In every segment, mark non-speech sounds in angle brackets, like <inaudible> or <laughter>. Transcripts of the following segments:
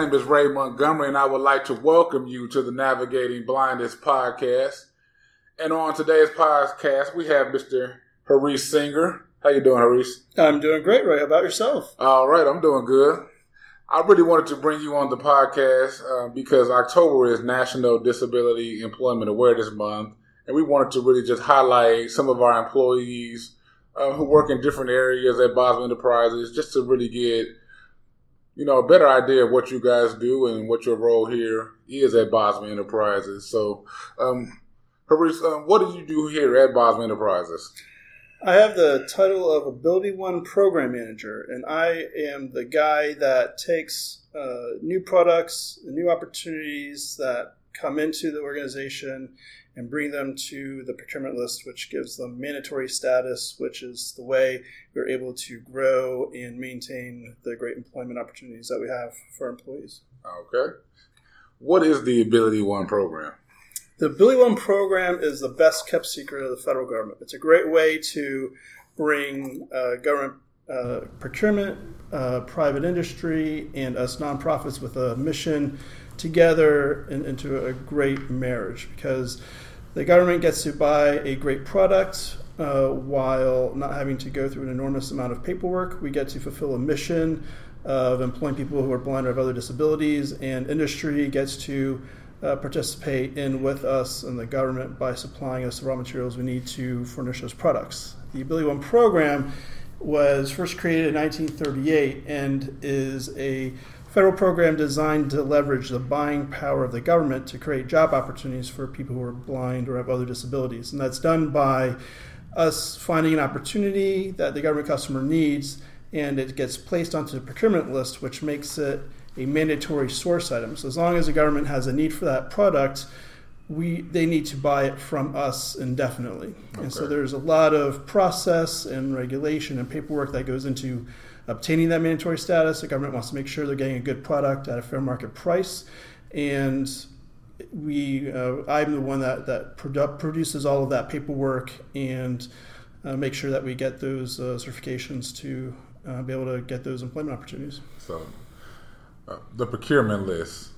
name is Ray Montgomery, and I would like to welcome you to the Navigating Blindness podcast. And on today's podcast, we have Mr. Haris Singer. How you doing, Haris? I'm doing great, Ray. How about yourself? All right, I'm doing good. I really wanted to bring you on the podcast uh, because October is National Disability Employment Awareness Month, and we wanted to really just highlight some of our employees uh, who work in different areas at Bosma Enterprises, just to really get you know a better idea of what you guys do and what your role here is at Bosma Enterprises. So, um, Haris, um, what do you do here at Bosma Enterprises? I have the title of Ability One Program Manager, and I am the guy that takes uh, new products, new opportunities that come into the organization and bring them to the procurement list, which gives them mandatory status, which is the way we're able to grow and maintain the great employment opportunities that we have for employees. Okay. What is the Ability One program? The Ability One program is the best kept secret of the federal government. It's a great way to bring uh, government uh, procurement, uh, private industry, and us nonprofits with a mission together in, into a great marriage because the government gets to buy a great product uh, while not having to go through an enormous amount of paperwork. We get to fulfill a mission of employing people who are blind or have other disabilities, and industry gets to uh, participate in with us and the government by supplying us the raw materials we need to furnish those products. The Ability One program was first created in 1938 and is a federal program designed to leverage the buying power of the government to create job opportunities for people who are blind or have other disabilities. And that's done by us finding an opportunity that the government customer needs and it gets placed onto the procurement list, which makes it a mandatory source item. So as long as the government has a need for that product, we they need to buy it from us indefinitely. Okay. And so there's a lot of process and regulation and paperwork that goes into obtaining that mandatory status. The government wants to make sure they're getting a good product at a fair market price, and we uh, I'm the one that that produ- produces all of that paperwork and uh, make sure that we get those uh, certifications to uh, be able to get those employment opportunities. So, uh, the procurement list.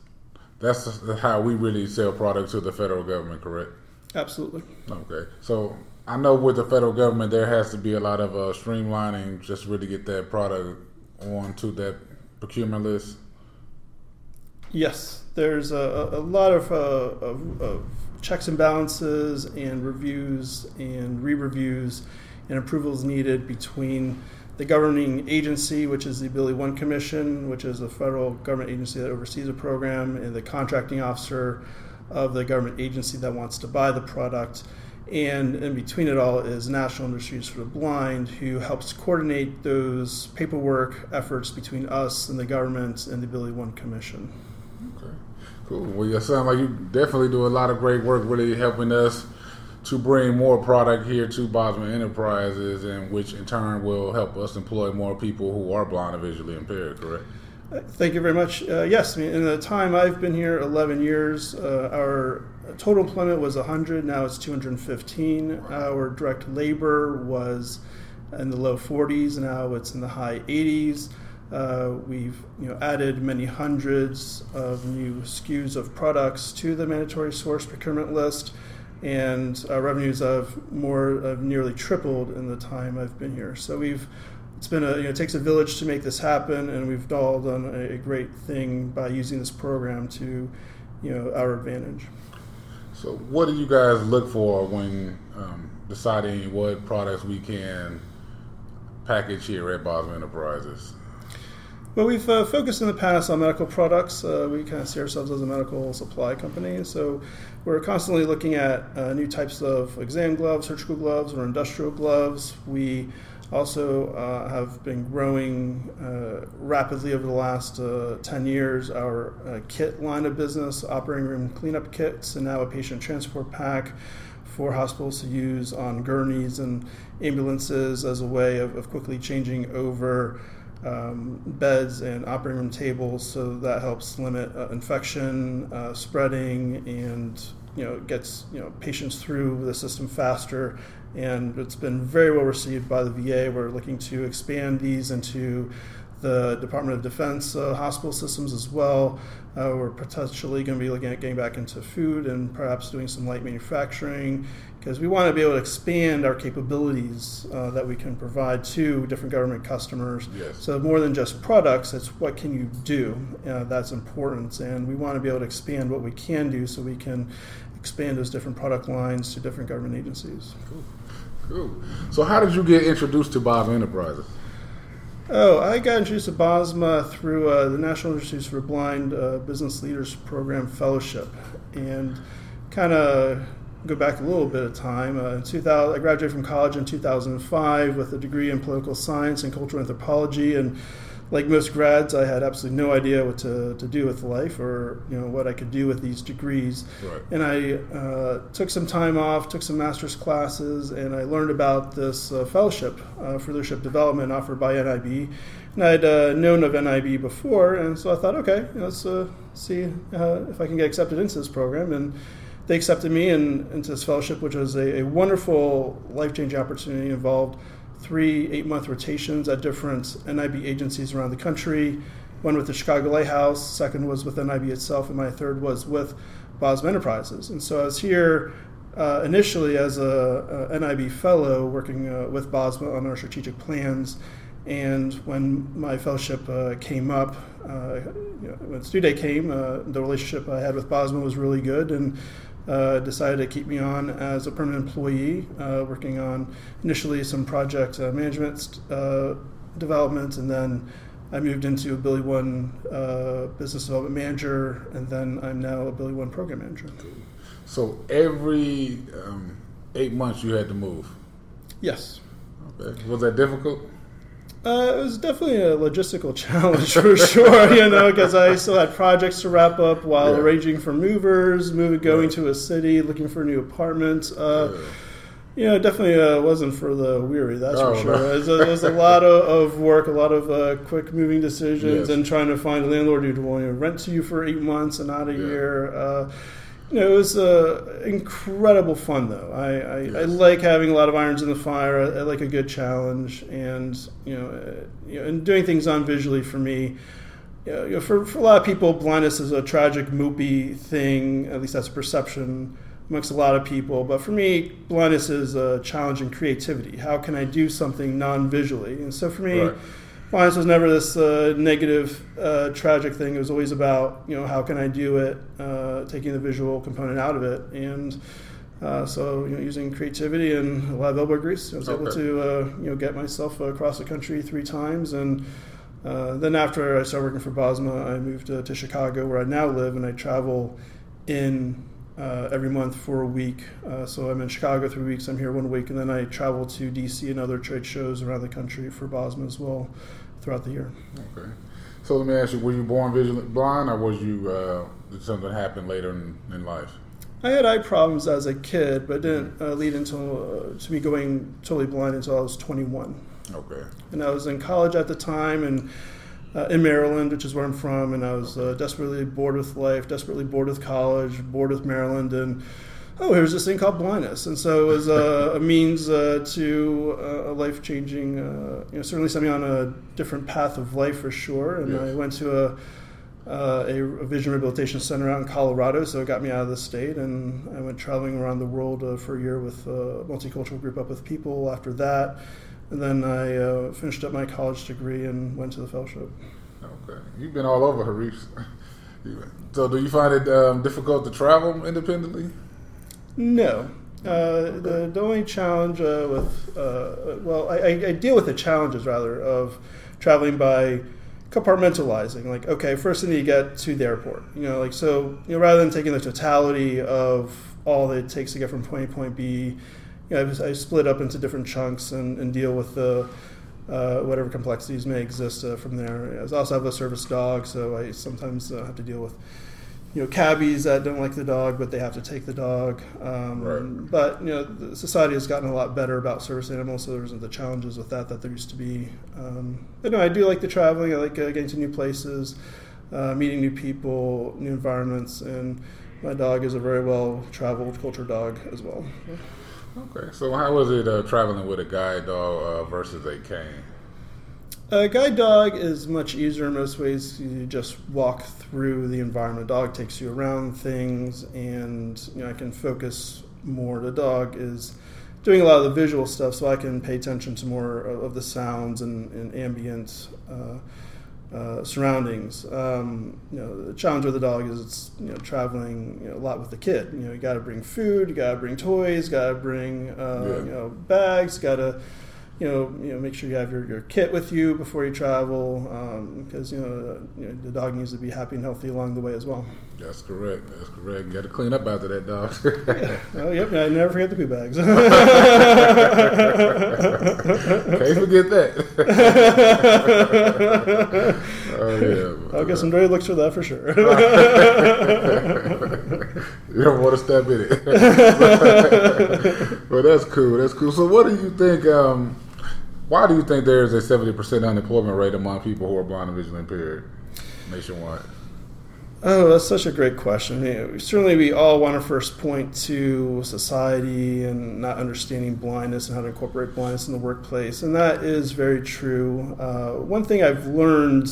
That's how we really sell products to the federal government, correct? Absolutely. Okay. So I know with the federal government, there has to be a lot of uh, streamlining just really get that product onto that procurement list. Yes, there's a, a lot of, uh, of, of, checks and balances and reviews and re-reviews and approvals needed between the governing agency, which is the Ability One Commission, which is a federal government agency that oversees a program, and the contracting officer of the government agency that wants to buy the product and in between it all is National Industries for the Blind, who helps coordinate those paperwork efforts between us and the government and the Ability One Commission. Okay, cool. Well, you sound like you definitely do a lot of great work, really helping us to bring more product here to Bosma Enterprises, and which in turn will help us employ more people who are blind or visually impaired. Correct. Thank you very much. Uh, yes, in the time I've been here, 11 years, uh, our total employment was 100. Now it's 215. Our direct labor was in the low 40s. Now it's in the high 80s. Uh, we've you know added many hundreds of new SKUs of products to the mandatory source procurement list, and revenues have more have nearly tripled in the time I've been here. So we've it's been a you know, it takes a village to make this happen, and we've all done a, a great thing by using this program to you know our advantage. So, what do you guys look for when um, deciding what products we can package here at Bosma Enterprises? Well, we've uh, focused in the past on medical products. Uh, we kind of see ourselves as a medical supply company, so we're constantly looking at uh, new types of exam gloves, surgical gloves, or industrial gloves. We also uh, have been growing uh, rapidly over the last uh, 10 years. Our uh, kit line of business, operating room cleanup kits, and now a patient transport pack for hospitals to use on gurneys and ambulances as a way of, of quickly changing over um, beds and operating room tables. So that helps limit uh, infection, uh, spreading, and you know gets you know patients through the system faster and it's been very well received by the VA. We're looking to expand these into the Department of Defense uh, hospital systems as well. Uh, we're potentially going to be looking at getting back into food and perhaps doing some light manufacturing because we want to be able to expand our capabilities uh, that we can provide to different government customers. Yes. So more than just products, it's what can you do uh, that's important, and we want to be able to expand what we can do so we can expand those different product lines to different government agencies. Cool. Cool. So, how did you get introduced to Bosma Enterprises? Oh, I got introduced to BOSMA through uh, the National Institutes for Blind uh, Business Leaders Program Fellowship, and kind of go back a little bit of time. Uh, in 2000, I graduated from college in 2005 with a degree in political science and cultural anthropology, and like most grads, I had absolutely no idea what to, to do with life or you know what I could do with these degrees. Right. And I uh, took some time off, took some master's classes, and I learned about this uh, fellowship uh, for leadership development offered by NIB. And I'd uh, known of NIB before, and so I thought, okay, let's uh, see uh, if I can get accepted into this program. And they accepted me in, into this fellowship, which was a, a wonderful, life changing opportunity involved three eight month rotations at different NIB agencies around the country. One with the Chicago Lighthouse, second was with NIB itself, and my third was with Bosma Enterprises. And so I was here uh, initially as a, a, NIB fellow working uh, with Bosma on our strategic plans. And when my fellowship uh, came up, uh, you know, when due date came, uh, the relationship I had with Bosma was really good. And uh, decided to keep me on as a permanent employee, uh, working on initially some project uh, management uh, development, and then I moved into Ability One uh, business development manager, and then I'm now Ability One program manager. So every um, eight months you had to move. Yes. Okay. Was that difficult? Uh, it was definitely a logistical <laughs> challenge for sure, you know, because I still had projects to wrap up while Yeah. arranging for movers, moving, going to a city, looking for a new apartment. Uh, Yeah. You know, definitely uh, wasn't for the weary, that's Oh, for sure. no. It was, a, it was a lot of, of work, a lot of uh, quick moving decisions, Yes. and trying to find a landlord who'd want to rent to you for eight months and not a year. You know, it was uh, incredible fun, though. I, I, I like having a lot of irons in the fire. I, I like a good challenge, and you know, uh, you know, and doing things on visually for me. You know, you know, for, for a lot of people, blindness is a tragic, moopy thing. At least that's a perception amongst a lot of people. But for me, blindness is a challenge in creativity. How can I do something non-visually? And so for me, Right. Blindness was never this uh, negative, uh, tragic thing. It was always about you know how can I do it, uh, taking the visual component out of it, and uh, so you know using creativity and a lot of elbow grease, I was able to uh, you know get myself across the country three times and. Uh, then after I started working for Bosma, I moved uh, to Chicago, where I now live, and I travel in uh, every month for a week. Uh, so I'm in Chicago three weeks. I'm here one week, and then I travel to DC and other trade shows around the country for Bosma as well throughout the year. Okay. So let me ask you: Were you born visually blind, or was you uh, did something happen later in, in life? I had eye problems as a kid, but didn't uh, lead until uh, to me going totally blind until I was 21. Okay. and I was in college at the time and uh, in Maryland, which is where I'm from, and I was uh, desperately bored with life, desperately bored with college, bored with Maryland, and oh, here's this thing called blindness, and so it was uh, <laughs> a means uh, to uh, a life changing, uh, you know, certainly set me on a different path of life for sure, and Yes. I went to a. Uh, a, a vision rehabilitation center out in Colorado, so it got me out of the state, and I went traveling around the world uh, for a year with a multicultural group up with people. After that, and then I uh, finished up my college degree and went to the fellowship. Okay. You've been all over, Harish. <laughs> So, do you find it um, difficult to travel independently? No. Uh, the, the only challenge uh, with, uh, well, I, I- I deal with the challenges rather of traveling by compartmentalizing. Like, okay, first thing you get to the airport. You know, like, so, you know, rather than taking the totality of all that it takes to get from point A to point B, you know, I, I split up into different chunks and, and deal with the, uh, whatever complexities may exist uh, from there. I also have a service dog, so I sometimes uh, have to deal with you know cabbies that don't like the dog, but they have to take the dog. Um, Right. But you know, the society has gotten a lot better about service animals, so there isn't the challenges with that that there used to be. Um, but no, I do like the traveling. I like uh, getting to new places, uh, meeting new people, new environments, and my dog is a very well traveled culture dog as well. Okay. So, how was it uh, traveling with a guide dog uh, versus a cane? A guide dog is much easier in most ways. You just walk through the environment. Dog takes you around things, and you know I can focus more. The dog is doing a lot of the visual stuff, so I can pay attention to more of the sounds and, and ambient uh, uh, surroundings. Um, you know, the challenge with the dog is it's you know traveling you know, a lot with the kid. You know, you got to bring food, you got to bring toys, got to bring uh, yeah. you know bags, got to you know, you know, make sure you have your, your kit with you before you travel, because um, you, know, you, know, the dog needs to be happy and healthy along the way as well. That's correct. That's correct. You got to clean up after that dog. <laughs> yeah. Oh, yep. I never forget the poo bags. <laughs> Can't forget that. <laughs> oh yeah. I'll get some dirty looks for that for sure. you don't want to step in it. but that's cool. That's cool. So, what do you think? Um, why do you think there is a 70% unemployment rate among people who are blind and visually impaired nationwide? Oh, that's such a great question. I mean, certainly, we all want to first point to society and not understanding blindness and how to incorporate blindness in the workplace, and that is very true. Uh, one thing I've learned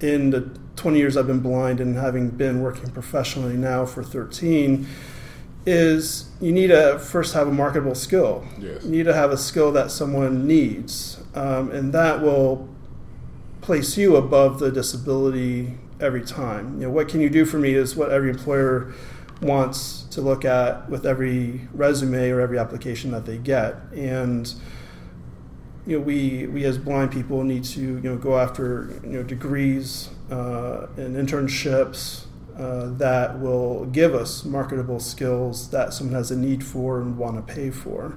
in the 20 years I've been blind and having been working professionally now for 13 is you need to first have a marketable skill. Yes. You need to have a skill that someone needs, um, and that will place you above the disability every time. You know, what can you do for me is what every employer wants to look at with every resume or every application that they get, and you know, we we as blind people need to you know go after you know degrees uh, and internships uh, that will give us marketable skills that someone has a need for and want to pay for.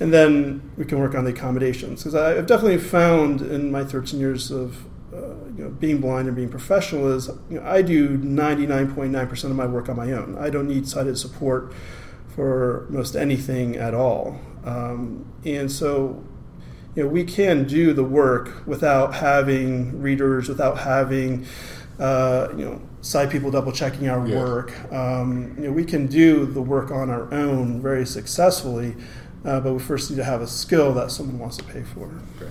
And then we can work on the accommodations. Because I've definitely found in my 13 years of uh, you know, being blind and being professional is you know, I do 99.9% of my work on my own. I don't need sighted support for most anything at all. Um, and so you know, we can do the work without having readers, without having uh, you know, sight people double checking our yes. work. Um, you know, we can do the work on our own very successfully, uh, but we first need to have a skill that someone wants to pay for. Okay.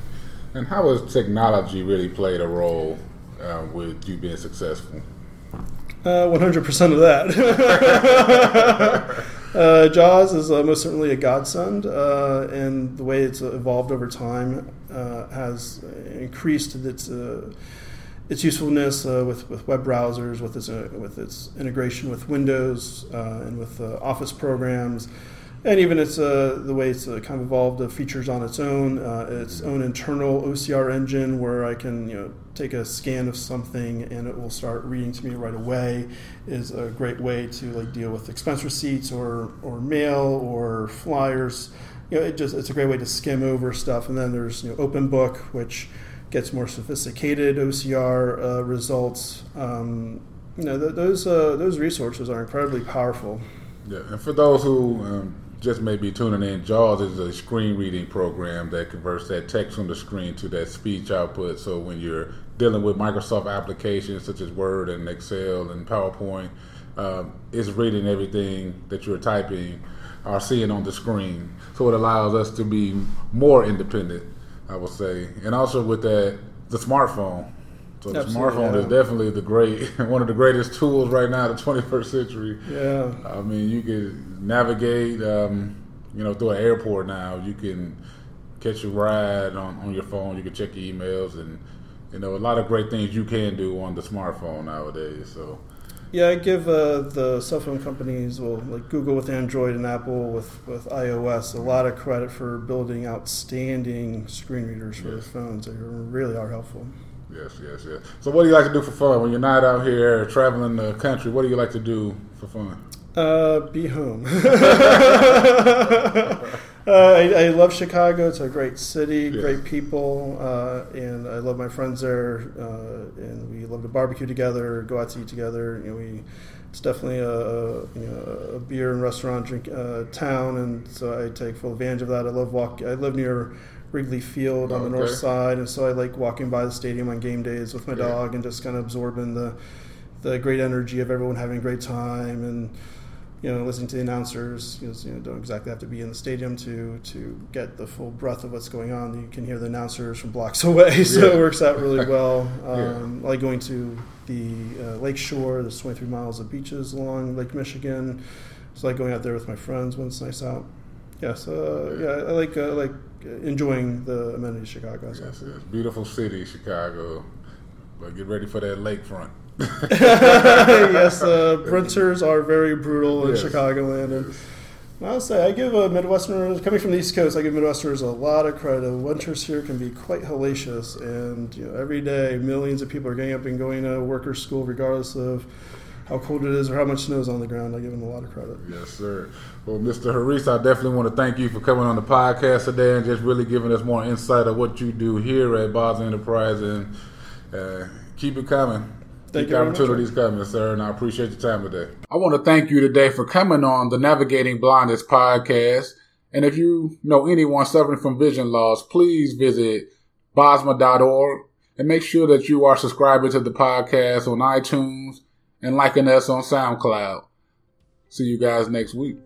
And how has technology really played a role uh, with you being successful? Uh, 100% of that. <laughs> uh, JAWS is uh, most certainly a godsend, uh, and the way it's evolved over time uh, has increased its its usefulness uh, with, with web browsers, with its, uh, with its integration with Windows uh, and with uh, Office programs, and even its uh, the way it's uh, kind of evolved the features on its own, its own internal OCR engine where I can you know take a scan of something and it will start reading to me right away is a great way to like deal with expense receipts or or mail or flyers. You know, it just it's a great way to skim over stuff. And then there's you know, Open Book, which gets more sophisticated OCR uh, results. Um, you know, th- those uh, those resources are incredibly powerful. Yeah, and for those who um, just may be tuning in, JAWS is a screen reading program that converts that text from the screen to that speech output. So when you're dealing with Microsoft applications such as Word and Excel and PowerPoint, um, it's reading everything that you're typing or seeing on the screen. So it allows us to be more independent I would say, and also with that, the smartphone. So the Absolutely, smartphone yeah. is definitely the great <laughs> one of the greatest tools right now, the 21st century. Yeah. I mean, you can navigate, um, you know, through an airport now. You can catch a ride on, on your phone. You can check your emails, and you know, a lot of great things you can do on the smartphone nowadays. So yeah, I give uh, the cell phone companies, well, like Google with Android and Apple with, with iOS, a lot of credit for building outstanding screen readers for yes. their phones. They really are helpful. Yes, yes, yes. So, what do you like to do for fun when you're not out here traveling the country? What do you like to do for fun? Uh, be home. <laughs> <laughs> Uh, I, I, love Chicago. It's a great city, yes. great people, uh, and I love my friends there. Uh, and we love to barbecue together, go out to eat together. You know, we it's definitely a, a, you know, a beer and restaurant drink uh, town, and so I take full advantage of that. I love walk. I live near Wrigley Field on okay. the north side, and so I like walking by the stadium on game days with my yeah. dog and just kind of absorbing the the great energy of everyone having a great time and you know, listening to the announcers. You, know, don't exactly have to be in the stadium to to get the full breadth of what's going on. You can hear the announcers from blocks <laughs> away, so yeah. it works out really <laughs> well. Um, yeah. I like going to the uh, lake shore. There's 23 miles of beaches along Lake Michigan. It's like going out there with my friends when it's nice out. Yes, uh, yeah, I like uh, like enjoying the amenities of Chicago. Yes, yes, beautiful city, Chicago. But get ready for that lakefront. <laughs> yes, uh, <laughs> winters are very brutal in yes. Chicagoland, and I'll say I give a Midwesterners coming from the East Coast. I give Midwesterners a lot of credit. Winters here can be quite hellacious, and you know, every day millions of people are getting up and going to work or school, regardless of how cold it is or how much snow is on the ground. I give them a lot of credit. Yes, sir. Well, Mr. Harris, I definitely want to thank you for coming on the podcast today and just really giving us more insight of what you do here at Bosma Enterprise, and uh, keep it coming. Thank Keep you. opportunities coming, sir, and I appreciate your time today. I want to thank you today for coming on the Navigating Blindness podcast. And if you know anyone suffering from vision loss, please visit bosma.org and make sure that you are subscribing to the podcast on iTunes and liking us on SoundCloud. See you guys next week.